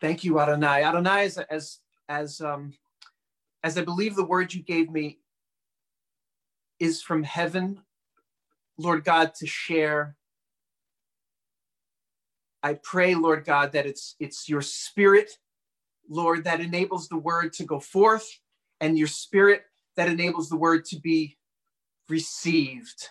Thank you, Adonai. Adonai, as as as um, as I believe the word you gave me is from heaven, Lord God, to share. I pray, Lord God, that it's it's your spirit, Lord, that enables the word to go forth, and your spirit that enables the word to be received.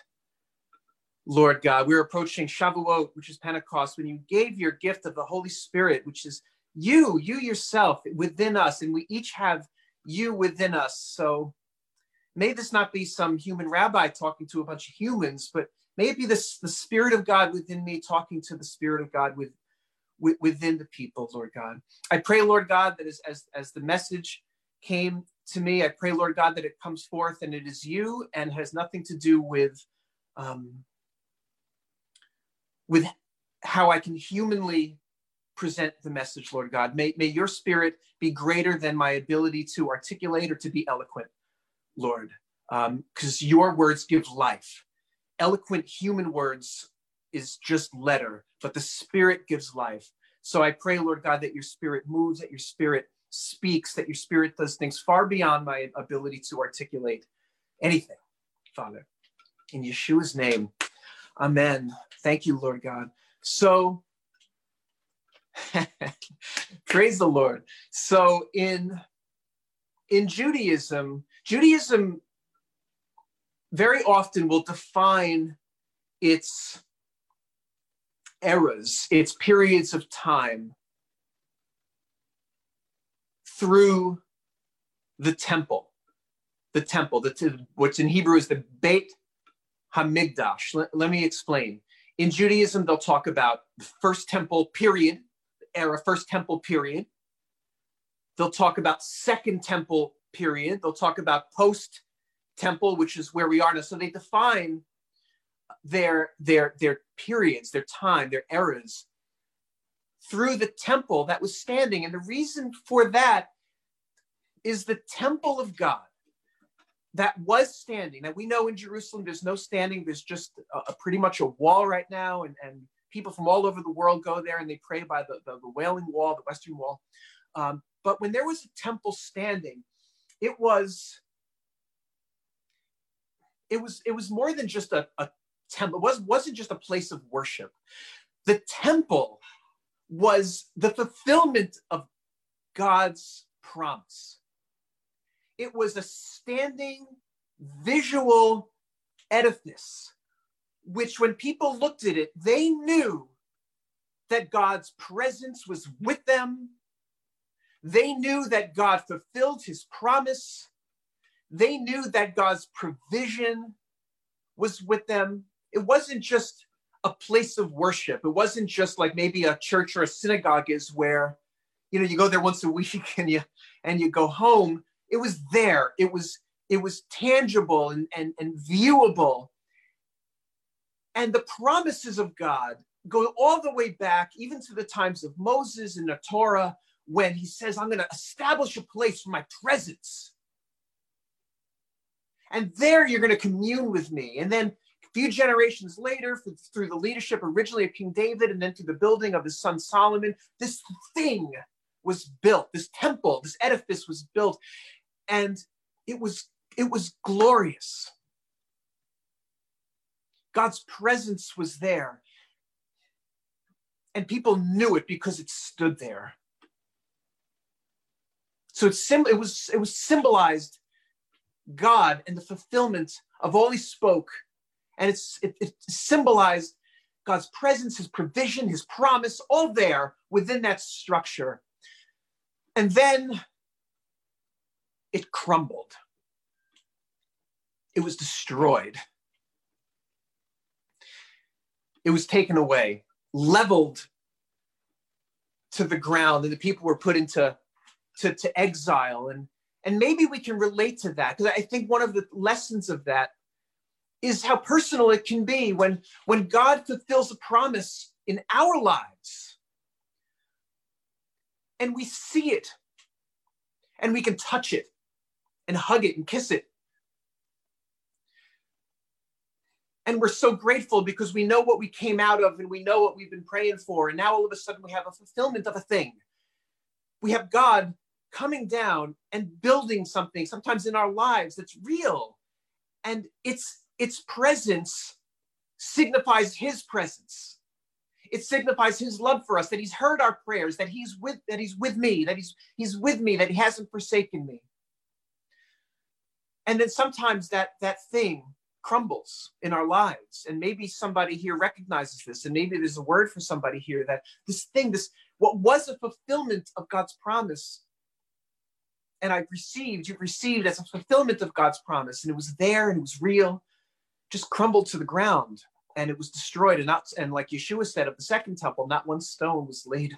Lord God, we're approaching Shavuot, which is Pentecost, when you gave your gift of the Holy Spirit, which is you, you yourself within us, and we each have you within us. So may this not be some human rabbi talking to a bunch of humans, but may it be this, the Spirit of God within me talking to the Spirit of God with, with, within the people, Lord God. I pray, Lord God, that as, as, as the message came to me, I pray, Lord God, that it comes forth and it is you and has nothing to do with um, with how I can humanly present the message, Lord God. May, may your spirit be greater than my ability to articulate or to be eloquent, Lord, because um, your words give life. Eloquent human words is just letter, but the spirit gives life. So I pray, Lord God, that your spirit moves, that your spirit speaks, that your spirit does things far beyond my ability to articulate anything, Father. In Yeshua's name, amen. Thank you, Lord God. So, Praise the Lord. So in in Judaism, Judaism very often will define its eras, its periods of time through the temple. The temple, the, what's in Hebrew is the Beit Hamikdash. Let, let me explain. In Judaism, they'll talk about the first temple period, era, first temple period. They'll talk about second temple period. They'll talk about post temple, which is where we are now. So they define their their their periods, their time, their eras through the temple that was standing. And the reason for that is the temple of God that was standing. Now we know in Jerusalem there's no standing, there's just a, a pretty much a wall right now, and, and people from all over the world go there and they pray by the, the, the Wailing Wall, the Western Wall. Um, but when there was a temple standing, it was it was it was more than just a, a temple. It was wasn't just a place of worship. The temple was the fulfillment of God's promise. It was a standing visual edifice which when people looked at it, they knew that God's presence was with them. They knew that God fulfilled his promise. They knew that God's provision was with them. It wasn't just a place of worship. It wasn't just like maybe a church or a synagogue is where, you know, you go there once a week and you and you go home. It was there. It was it was tangible and, and, and viewable and the promises of God go all the way back, even to the times of Moses and the Torah, when he says, I'm going to establish a place for my presence. And there you're going to commune with me. And then a few generations later, through the leadership originally of King David and then through the building of his son Solomon, this thing was built, this temple, this edifice was built. And it was it was glorious. God's presence was there. And people knew it because it stood there. So it's sim- it was it was symbolized God and the fulfillment of all he spoke. And it's it, it symbolized God's presence, his provision, his promise, all there within that structure. And then it crumbled. It was destroyed it was taken away, leveled to the ground, and the people were put into to, to exile. And, and maybe we can relate to that because I think one of the lessons of that is how personal it can be when, when God fulfills a promise in our lives and we see it and we can touch it and hug it and kiss it and we're so grateful because we know what we came out of and we know what we've been praying for and now all of a sudden we have a fulfillment of a thing we have God coming down and building something, sometimes in our lives that's real. And its, its presence signifies his presence. It signifies his love for us, that he's heard our prayers, that he's with, that he's with me, that he's, he's with me, that he hasn't forsaken me. And then sometimes that, that thing crumbles in our lives. And maybe somebody here recognizes this, and maybe there's a word for somebody here that this thing, this what was a fulfillment of God's promise, and I've received, you've received as a fulfillment of God's promise, and it was there and it was real, just crumbled to the ground and it was destroyed. And not and like Yeshua said of the second temple, not one stone was laid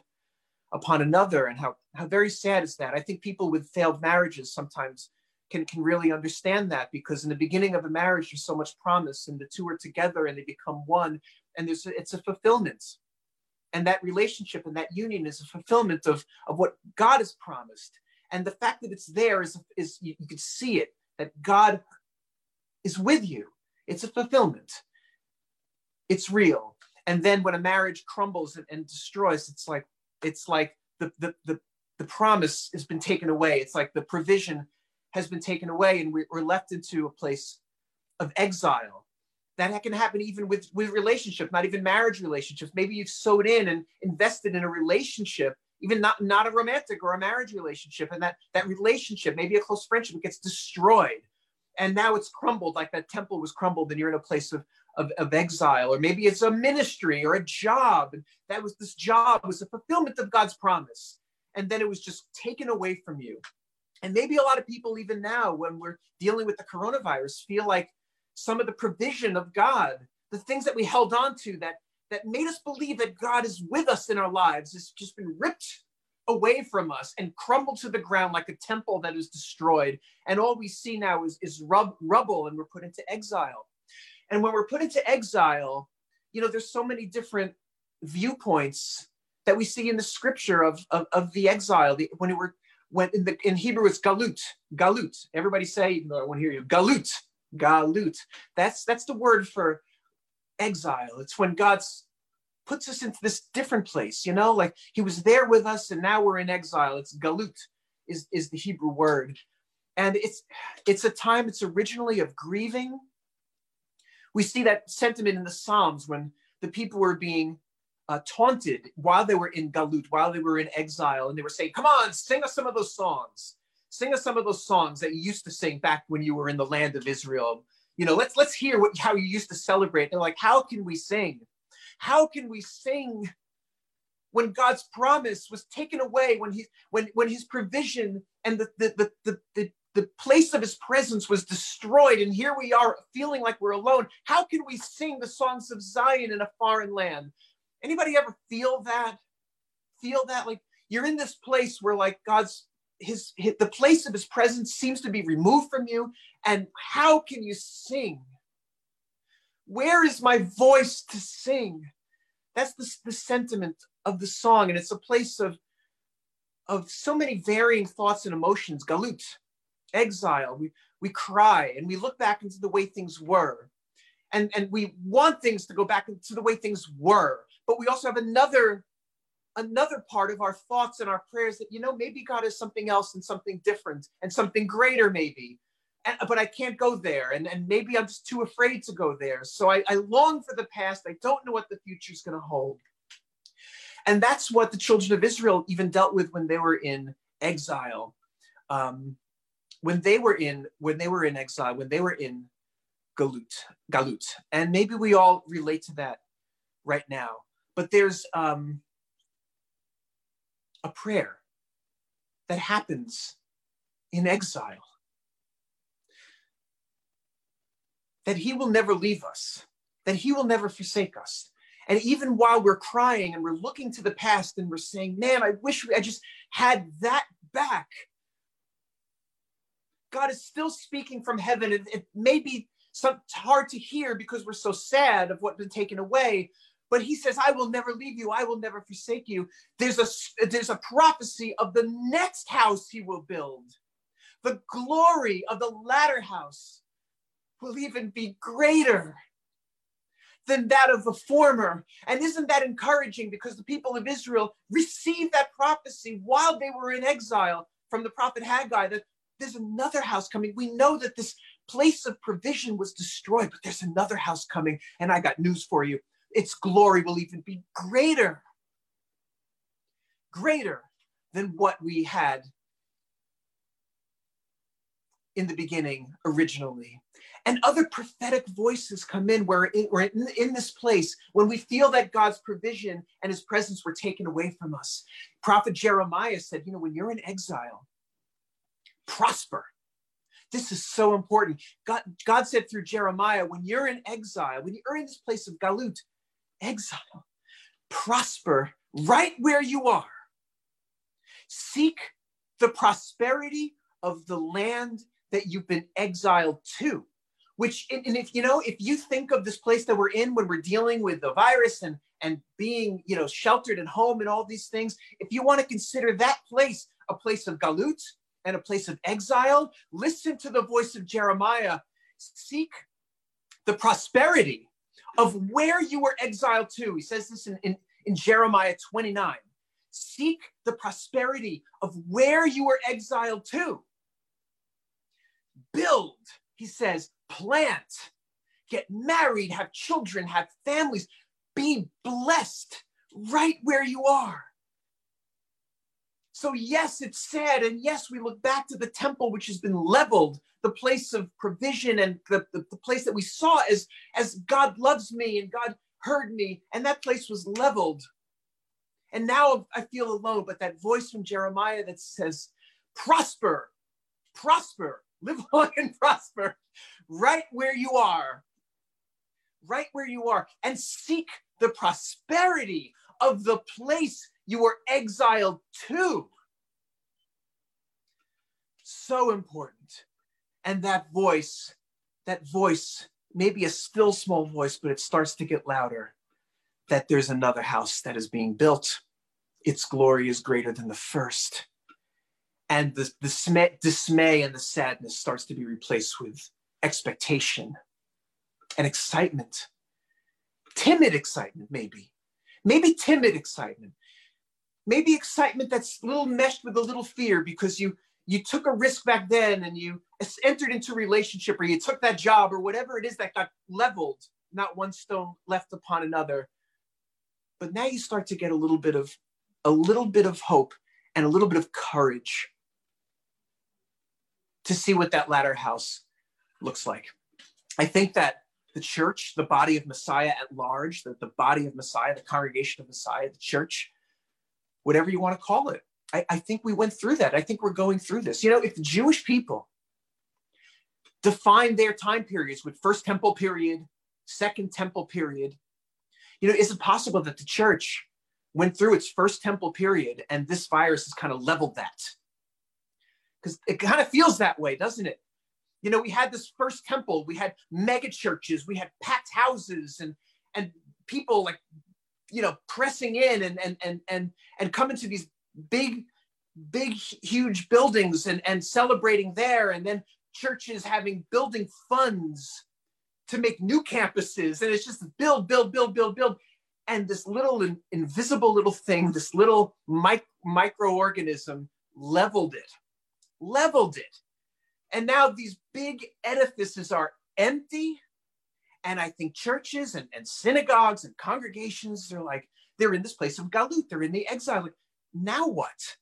upon another. And how how very sad is that? I think people with failed marriages sometimes can can really understand that because in the beginning of a marriage there's so much promise and the two are together and they become one and there's a, it's a fulfillment. And that relationship and that union is a fulfillment of of what god has promised. And the fact that it's there is is you, you can see it that god is with you. It's a fulfillment. It's real. And then when a marriage crumbles and, and destroys it's like it's like the, the the the promise has been taken away. It's like the provision has been taken away and we're left into a place of exile. That can happen even with, with relationship, not even marriage relationships. Maybe you've sowed in and invested in a relationship, even not, not a romantic or a marriage relationship. And that, that relationship, maybe a close friendship, gets destroyed. And now it's crumbled, like that temple was crumbled, and you're in a place of, of, of, exile, or maybe it's a ministry or a job. And that was this job was a fulfillment of God's promise. And then it was just taken away from you. And maybe a lot of people, even now, when we're dealing with the coronavirus, feel like some of the provision of God, the things that we held on to that, that made us believe that God is with us in our lives, has just been ripped away from us and crumbled to the ground like a temple that is destroyed. And all we see now is, is rub, rubble, and we're put into exile. And when we're put into exile, you know, there's so many different viewpoints that we see in the scripture of, of, of the exile. The, when we're when in, the, in Hebrew it's galut, galut. Everybody say, no, I want to hear you, galut, galut. That's that's the word for exile. It's when God's puts us into this different place, you know, like he was there with us and now we're in exile. It's galut is, is the Hebrew word. And it's it's a time, it's originally of grieving. We see that sentiment in the Psalms when the people were being uh, taunted while they were in Galut, while they were in exile, and they were saying, "Come on, sing us some of those songs. Sing us some of those songs that you used to sing back when you were in the land of Israel. You know, let's let's hear what, how you used to celebrate." They're like, "How can we sing? How can we sing?" When God's promise was taken away, when he when when his provision and the the the, the, the the place of his presence was destroyed and here we are feeling like we're alone how can we sing the songs of zion in a foreign land Anybody ever feel that? Feel that like you're in this place where like God's his, his the place of his presence seems to be removed from you and how can you sing? Where is my voice to sing? That's the, the sentiment of the song and it's a place of of so many varying thoughts and emotions galut exile we we cry and we look back into the way things were and and we want things to go back into the way things were but we also have another another part of our thoughts and our prayers that you know maybe god is something else and something different and something greater maybe. And, but i can't go there. And, and maybe i'm just too afraid to go there. So I, I long for the past. I don't know what the future is going to hold. And that's what the children of israel even dealt with when they were in exile. Um, when they were in when they were in exile when they were in galut galut. And maybe we all relate to that right now but there's um, a prayer that happens in exile that he will never leave us, that he will never forsake us. And even while we're crying and we're looking to the past and we're saying, man, I wish we, I just had that back. God is still speaking from heaven. It, it may be some, hard to hear because we're so sad of what's been taken away, but he says i will never leave you i will never forsake you there's a there's a prophecy of the next house he will build the glory of the latter house will even be greater than that of the former. And isn't that encouraging? Because the people of Israel received that prophecy while they were in exile from the prophet Haggai that there's another house coming. We know that this place of provision was destroyed, but there's another house coming. And I got news for you its glory will even be greater, greater than what we had in the beginning originally. And other prophetic voices come in where in, we're in, in this place when we feel that God's provision and his presence were taken away from us. Prophet Jeremiah said, You know, when you're in exile, prosper. This is so important. God, God said through Jeremiah, when you're in exile, when you're in this place of galut, exile, prosper right where you are. Seek the prosperity of the land that you've been exiled to. Which, and if you know, if you think of this place that we're in when we're dealing with the virus and and being, you know, sheltered at home and all these things, if you want to consider that place a place of galut and a place of exile, listen to the voice of Jeremiah. Seek the prosperity of where you were exiled to. He says this in, in, in Jeremiah 29. Seek the prosperity of where you were exiled to. Build, he says, plant, get married, have children, have families, be blessed right where you are. So, yes, it's sad. And yes, we look back to the temple, which has been leveled, the place of provision and the, the, the, place that we saw as, as God loves me and God heard me. And that place was leveled. And now I feel alone. But that voice from Jeremiah that says, prosper, prosper, live long and prosper right where you are, right where you are, and seek the prosperity of the place you were exiled to. So important. And that voice, that voice, maybe a still small voice, but it starts to get louder that there's another house that is being built. Its glory is greater than the first. And the, the dismay and the sadness starts to be replaced with expectation and excitement. Timid excitement, maybe. Maybe timid excitement maybe excitement that's a little meshed with a little fear because you you took a risk back then and you entered into a relationship or you took that job or whatever it is that got leveled not one stone left upon another. But now you start to get a little bit of a little bit of hope and a little bit of courage to see what that latter house looks like. I think that the church the body of messiah at large the, the body of messiah the congregation of messiah the church whatever you want to call it. I, I think we went through that. I think we're going through this. You know, if the Jewish people define their time periods with first temple period, second temple period, you know, is it possible that the church went through its first temple period and this virus has kind of leveled that? Because it kind of feels that way, doesn't it? You know, we had this first temple, we had mega churches, we had packed houses and and people like you know pressing in and and and and and coming to these big big huge buildings and and celebrating there. And then churches having building funds to make new campuses. And it's just build build build build build. And this little in, invisible little thing this little mic- microorganism leveled it leveled it. And now these big edifices are empty and I think churches and, and synagogues and congregations, they're like, they're in this place of galut, they're in the exile. Like, now what?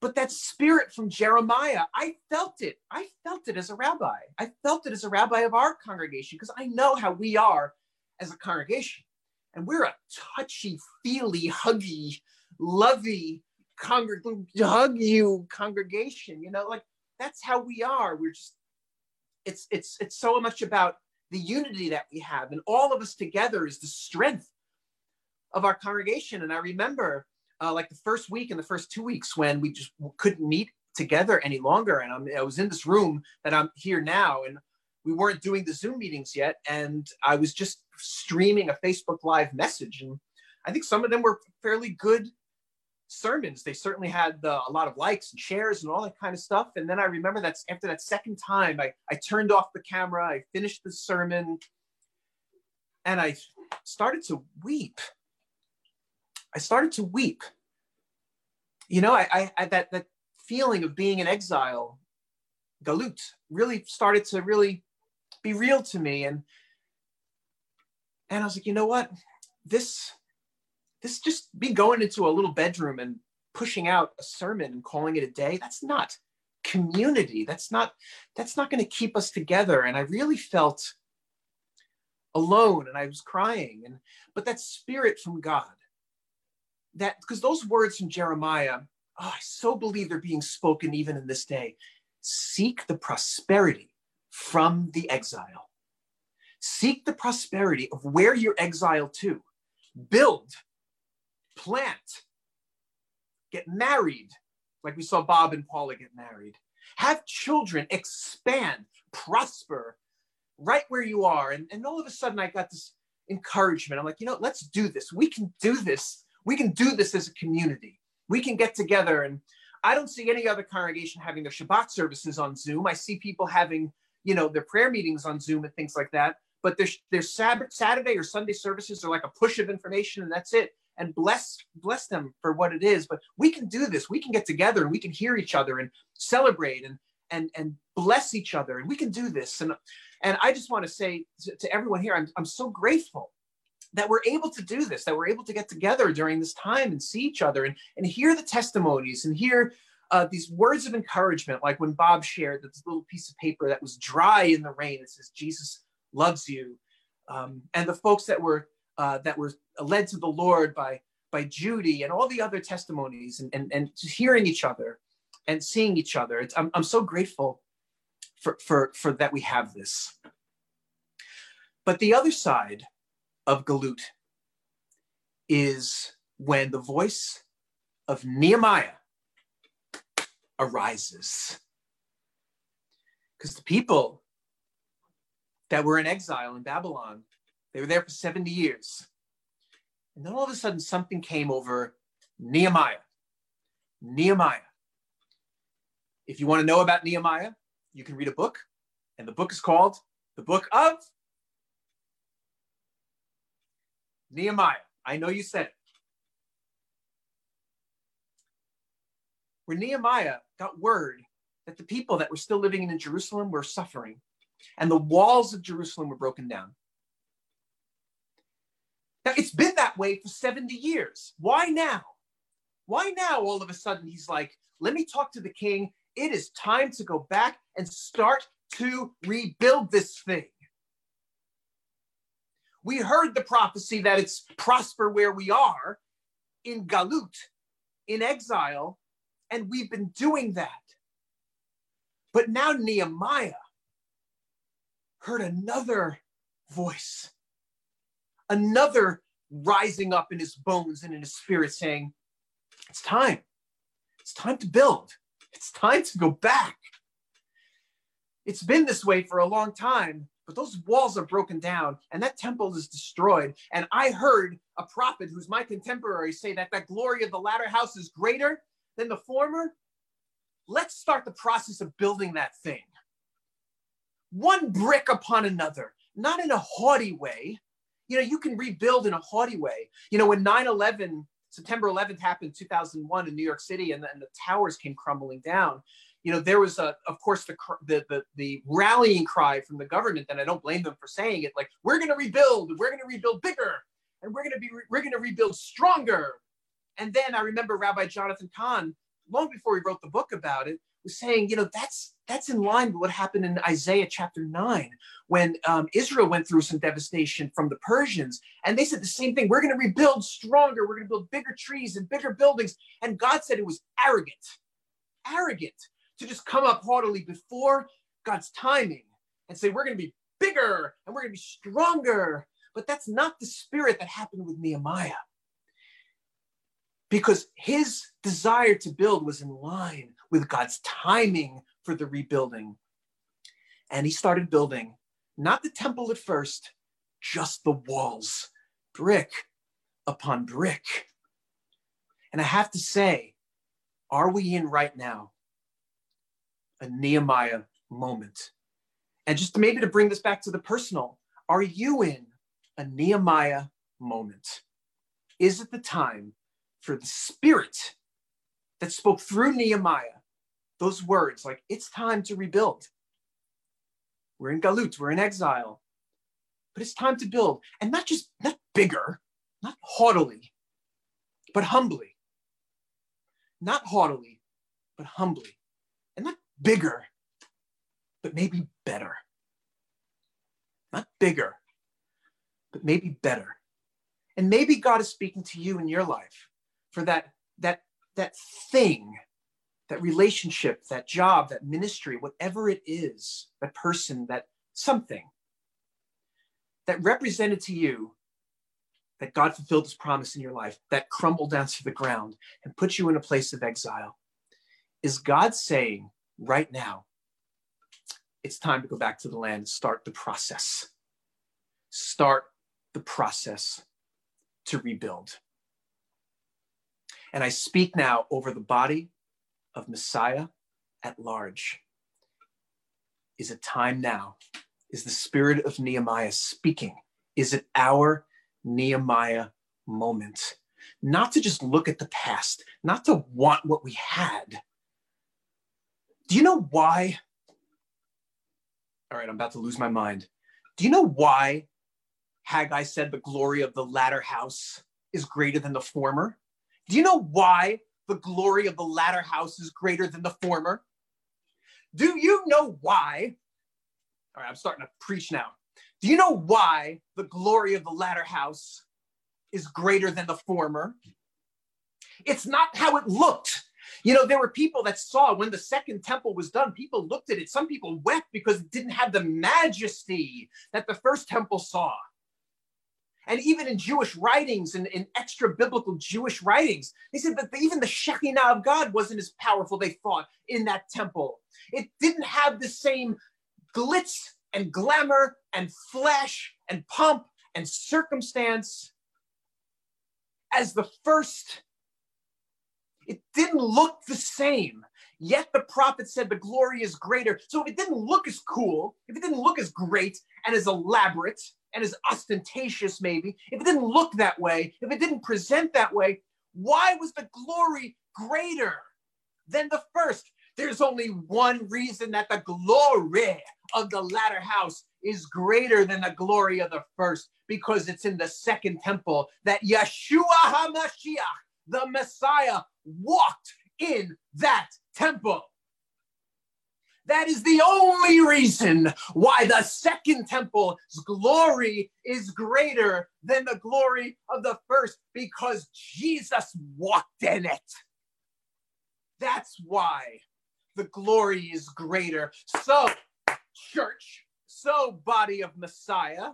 But that spirit from Jeremiah, I felt it. I felt it as a rabbi. I felt it as a rabbi of our congregation because I know how we are as a congregation. And we're a touchy, feely, huggy, lovey, hug you congregation. You know, like that's how we are. We're just, it's it's it's so much about the unity that we have, and all of us together is the strength of our congregation. And I remember uh, like the first week and the first two weeks when we just couldn't meet together any longer. And I'm, I was in this room that I'm here now, and we weren't doing the Zoom meetings yet. And I was just streaming a Facebook Live message. And I think some of them were fairly good sermons. They certainly had uh, a lot of likes and shares and all that kind of stuff. And then I remember that after that second time, I, I turned off the camera, I finished the sermon, and I started to weep. I started to weep. You know, I, I, I that that feeling of being in exile, galut, really started to really be real to me, and and I was like, you know what, this this just be going into a little bedroom and pushing out a sermon and calling it a day. That's not community. That's not that's not going to keep us together. And I really felt alone and I was crying. And but that spirit from God, that because those words from Jeremiah, oh, I so believe they're being spoken even in this day. Seek the prosperity from the exile. Seek the prosperity of where you're exiled to. Build, plant, get married, like we saw Bob and Paula get married. Have children, expand, prosper, right where you are. And, and all of a sudden, I got this encouragement. I'm like, you know, let's do this. We can do this. We can do this as a community. We can get together. And I don't see any other congregation having their Shabbat services on Zoom. I see people having, you know, their prayer meetings on Zoom and things like that. But their, their Saturday or Sunday services are like a push of information and that's it. And bless bless them for what it is. But we can do this. We can get together and we can hear each other and celebrate and and and bless each other. And we can do this. And and I just want to say to, everyone here, I'm, I'm so grateful that we're able to do this, that we're able to get together during this time and see each other and, and hear the testimonies and hear uh, these words of encouragement, like when Bob shared this little piece of paper that was dry in the rain. It says, Jesus loves you. Um, and the folks that were uh, that were led to the Lord by by Judy and all the other testimonies and, and, and hearing each other and seeing each other. It's, I'm, I'm so grateful for, for, for that we have this. But the other side of Galut is when the voice of Nehemiah arises. Because the people that were in exile in Babylon, they were there for 70 years. And then all of a sudden, something came over Nehemiah. Nehemiah. If you want to know about Nehemiah, you can read a book, and the book is called The Book of Nehemiah. I know you said it. Where Nehemiah got word that the people that were still living in Jerusalem were suffering, and the walls of Jerusalem were broken down. Now, it's been that way for 70 years. Why now? Why now, all of a sudden, he's like, let me talk to the king it is time to go back and start to rebuild this thing. We heard the prophecy that it's prosper where we are in Galut, in exile, and we've been doing that. But now Nehemiah heard another voice, another rising up in his bones and in his spirit saying, It's time. It's time to build. It's time to go back. It's been this way for a long time, but those walls are broken down and that temple is destroyed. And I heard a prophet who's my contemporary say that that glory of the latter house is greater than the former. Let's start the process of building that thing. One brick upon another, not in a haughty way. You know, you can rebuild in a haughty way. You know, when 9 11 September 11th happened 2001 in New York City, and, and the towers came crumbling down. You know, there was a, of course, the, the the the rallying cry from the government, and I don't blame them for saying it. Like, we're going to rebuild, we're going to rebuild bigger, and we're going to be, we're going to rebuild stronger. And then I remember Rabbi Jonathan Cahn, long before he wrote the book about it, was saying, you know, that's that's in line with what happened in Isaiah chapter nine when um, Israel went through some devastation from the Persians, and they said the same thing: we're going to rebuild stronger, we're going to build bigger trees and bigger buildings. And God said it was arrogant, arrogant to just come up haughtily before God's timing and say we're going to be bigger and we're going to be stronger. But that's not the spirit that happened with Nehemiah because his desire to build was in line with God's timing for the rebuilding. And he started building not the temple at first, just the walls, brick upon brick. And I have to say, are we in right now a Nehemiah moment? And just maybe to bring this back to the personal, are you in a Nehemiah moment? Is it the time for the Spirit that spoke through Nehemiah, those words like, it's time to rebuild? We're in Galut, we're in exile, but it's time to build. And not just, not bigger, not haughtily, but humbly. Not haughtily, but humbly. And not bigger, but maybe better. Not bigger, but maybe better. And maybe God is speaking to you in your life for that, that, that thing, that relationship, that job, that ministry, whatever it is, that person, that something that represented to you that God fulfilled his promise in your life, that crumbled down to the ground and put you in a place of exile. Is God saying right now, it's time to go back to the land, start the process. Start the process to rebuild. And I speak now over the body of Messiah at large. Is it time now? Is the spirit of Nehemiah speaking? Is it our Nehemiah moment? Not to just look at the past, not to want what we had. Do you know why? All right, I'm about to lose my mind. Do you know why Haggai said the glory of the latter house is greater than the former? Do you know why the glory of the latter house is greater than the former? Do you know why? All right, I'm starting to preach now. Do you know why the glory of the latter house is greater than the former? It's not how it looked. You know, there were people that saw when the second temple was done, people looked at it. Some people wept because it didn't have the majesty that the first temple saw. And even in Jewish writings and in, extra biblical Jewish writings, they said that even the Shekinah of God wasn't as powerful, they thought, in that temple. It didn't have the same glitz and glamour and flesh and pomp and circumstance as the first. It didn't look the same. Yet the prophet said the glory is greater. So if it didn't look as cool, if it didn't look as great and as elaborate and as ostentatious, maybe, if it didn't look that way, if it didn't present that way, why was the glory greater than the first? There's only one reason that the glory of the latter house is greater than the glory of the first, because it's in the second temple that Yeshua HaMashiach, the Messiah, walked in that temple. That is the only reason why the second temple's glory is greater than the glory of the first, because Jesus walked in it. That's why the glory is greater. So, church, so body of Messiah,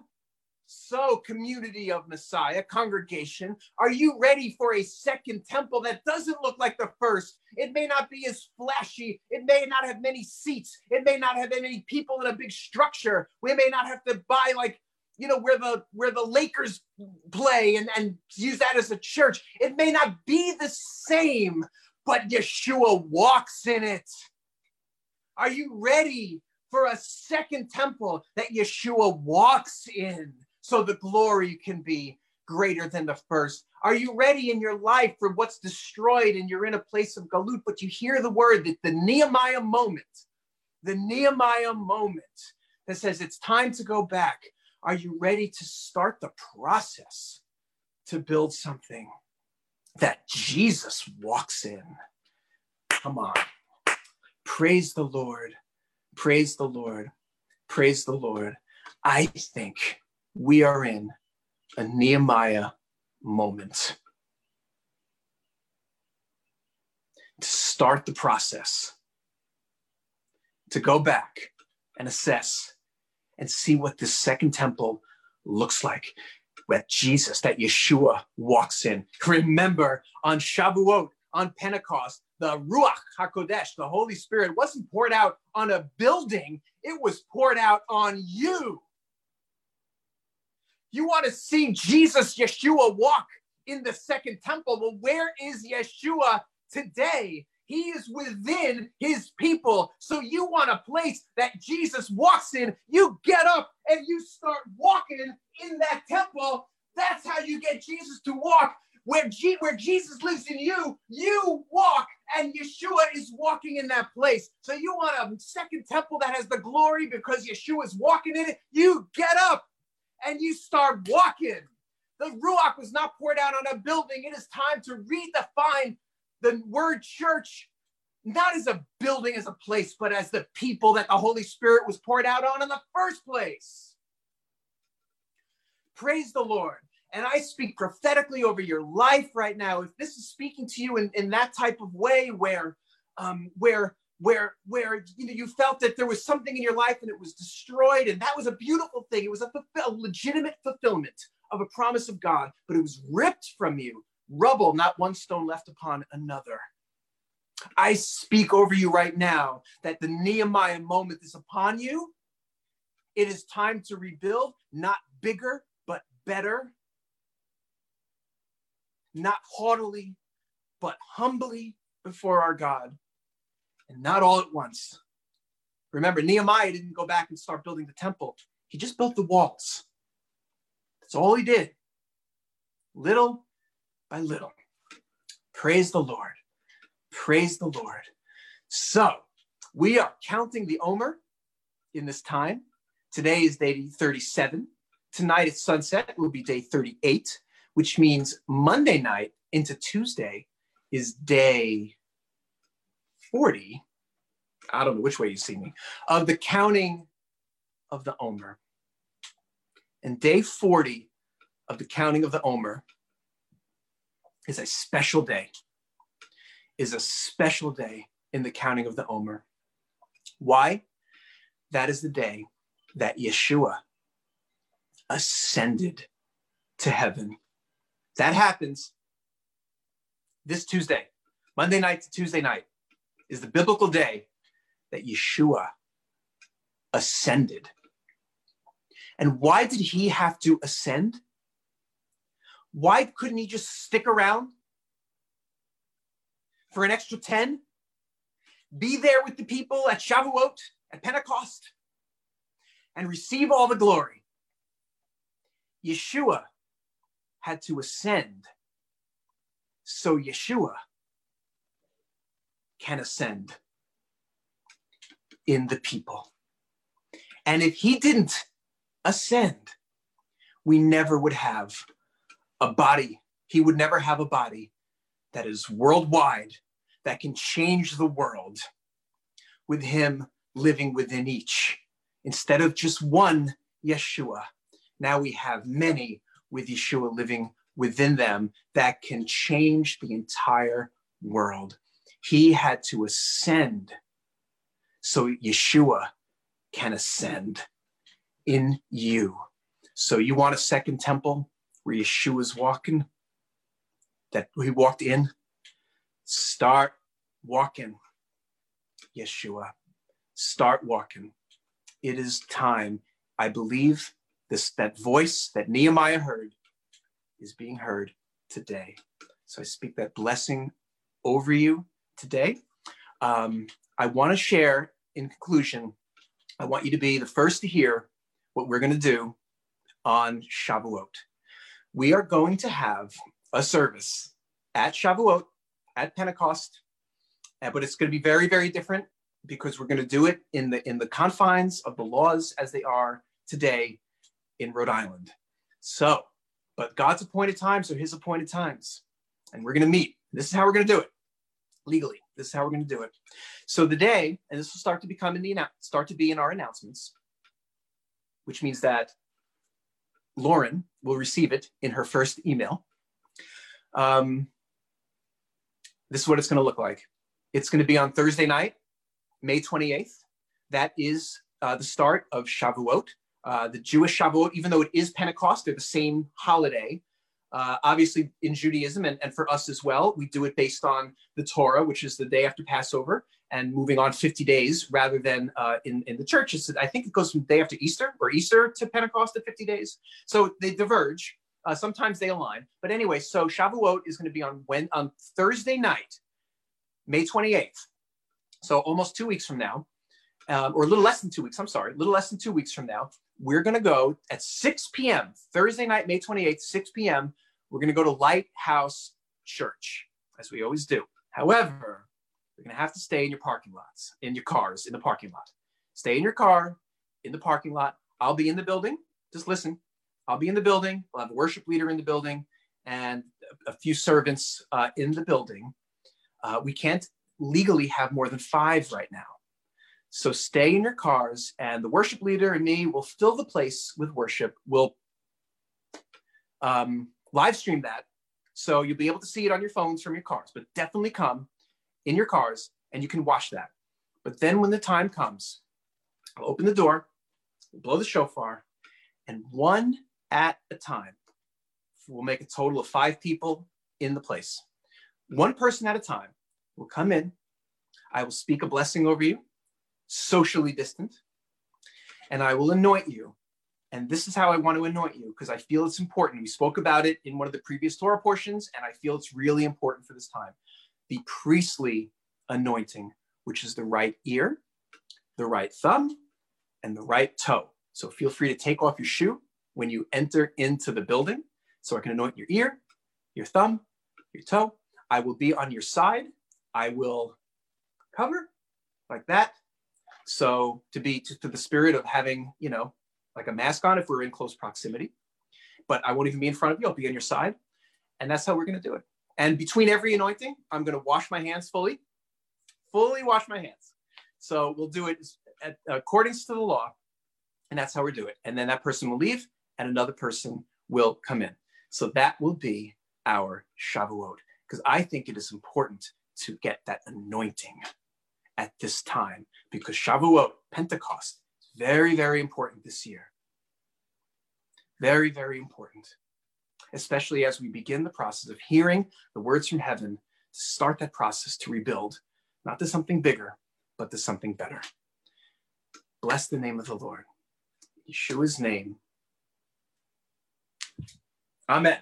so, community of Messiah, congregation, are you ready for a second temple that doesn't look like the first? It may not be as flashy. It may not have many seats. It may not have any people in a big structure. We may not have to buy like you know where the where the lakers play and and use that as a church it may not be the same but yeshua walks in it are you ready for a second temple that yeshua walks in so the glory can be greater than the first. Are you ready in your life for what's destroyed and you're in a place of galut, but you hear the word that the Nehemiah moment, the Nehemiah moment that says it's time to go back. Are you ready to start the process to build something that Jesus walks in? Come on. Praise the Lord. Praise the Lord. Praise the Lord. I think we are in a Nehemiah moment to start the process, to go back and assess and see what this second temple looks like. That Jesus, that Yeshua walks in. Remember on Shavuot, on Pentecost, the Ruach HaKodesh, the Holy Spirit, wasn't poured out on a building, it was poured out on you. You want to see Jesus, Yeshua, walk in the second temple. Well, where is Yeshua today? He is within his people. So you want a place that Jesus walks in, you get up and you start walking in that temple. That's how you get Jesus to walk. Where, G- where Jesus lives in you, you walk, and Yeshua is walking in that place. So you want a second temple that has the glory because Yeshua is walking in it. You get up and you start walking. The Ruach was not poured out on a building. It is time to redefine the word church, not as a building, as a place, but as the people that the Holy Spirit was poured out on in the first place. Praise the Lord. And I speak prophetically over your life right now. If this is speaking to you in, in that type of way where, um, where, where, where you know you felt that there was something in your life and it was destroyed, and that was a beautiful thing. It was a, a legitimate fulfillment of a promise of God, but it was ripped from you. Rubble, not one stone left upon another. I speak over you right now that the Nehemiah moment is upon you. It is time to rebuild, not bigger, but better. Not haughtily, but humbly before our God, and not all at once. Remember, Nehemiah didn't go back and start building the temple, he just built the walls. That's all he did, little by little. Praise the Lord. Praise the Lord. So we are counting the Omer in this time. Today is day 37. Tonight at sunset will be day 38, which means Monday night into Tuesday is day 40. I don't know which way you see me, of the counting of the Omer. And day 40 of the counting of the Omer is a special day, is a special day in the counting of the Omer. Why? That is the day that Yeshua ascended to heaven. That happens this Tuesday, Monday night to Tuesday night, is the biblical day that Yeshua ascended and why did he have to ascend? Why couldn't he just stick around for an extra 10? Be there with the people at Shavuot, at Pentecost, and receive all the glory. Yeshua had to ascend so Yeshua can ascend in the people. And if he didn't ascend, we never would have a body. He would never have a body that is worldwide, that can change the world with him living within each. Instead of just one Yeshua, now we have many with Yeshua living within them that can change the entire world. He had to ascend so Yeshua can ascend in you. So you want a second temple where Yeshua's walking, that he walked in? Start walking, Yeshua. Start walking. It is time. I believe this that voice that Nehemiah heard is being heard today. So I speak that blessing over you today. Um, I want to share in conclusion. I want you to be the first to hear what we're going to do on Shavuot. We are going to have a service at Shavuot, at Pentecost, uh, but it's going to be very, very different because we're going to do it in the in the confines of the laws as they are today in Rhode Island. So, but God's appointed times are His appointed times, and we're going to meet. This is how we're going to do it legally. This is how we're going to do it. So the day, and this will start to become in the start to be in our announcements which means that Lauren will receive it in her first email. Um, this is what it's going to look like. It's going to be on Thursday night, May 28th. That is uh, the start of Shavuot. Uh, the Jewish Shavuot, even though it is Pentecost, they're the same holiday. Uh, obviously, in Judaism and, and for us as well, we do it based on the Torah, which is the day after Passover and moving on 50 days rather than uh, in, in the churches. I think it goes from day after Easter or Easter to Pentecost at 50 days. So they diverge. Uh, sometimes they align. But anyway, so Shavuot is going to be on when on Thursday night. May 28th. So almost two weeks from now, um, or a little less than two weeks, I'm sorry, a little less than two weeks from now, we're going to go at 6 p.m., Thursday night, May 28th, 6 p.m. We're going to go to Lighthouse Church, as we always do. However, you're going to have to stay in your parking lots, in your cars, in the parking lot. Stay in your car, in the parking lot. I'll be in the building. Just listen. I'll be in the building. We'll have a worship leader in the building and a few servants uh, in the building. Uh, we can't legally have more than five right now. So stay in your cars, and the worship leader and me will fill the place with worship. We'll um, live stream that. So you'll be able to see it on your phones from your cars, but definitely come in your cars and you can watch that. But then when the time comes, I'll open the door, blow the shofar, and one at a time, we'll make a total of five people in the place. One person at a time will come in. I will speak a blessing over you, socially distant, and I will anoint you. And this is how I want to anoint you because I feel it's important. We spoke about it in one of the previous Torah portions, and I feel it's really important for this time. The priestly anointing, which is the right ear, the right thumb, and the right toe. So feel free to take off your shoe when you enter into the building. So I can anoint your ear, your thumb, your toe. I will be on your side. I will cover like that. So to be to, to the spirit of having, you know, like a mask on if we're in close proximity. But I won't even be in front of you. I'll be on your side. And that's how we're going to do it. And between every anointing, I'm going to wash my hands fully, fully wash my hands. So we'll do it at, according to the law. And that's how we do it. And then that person will leave and another person will come in. So that will be our Shavuot. Because I think it is important to get that anointing at this time because Shavuot, Pentecost, very, very important this year. Very, very important, especially as we begin the process of hearing the words from heaven to start that process to rebuild, not to something bigger, but to something better. Bless the name of the Lord. Yeshua's name. Amen.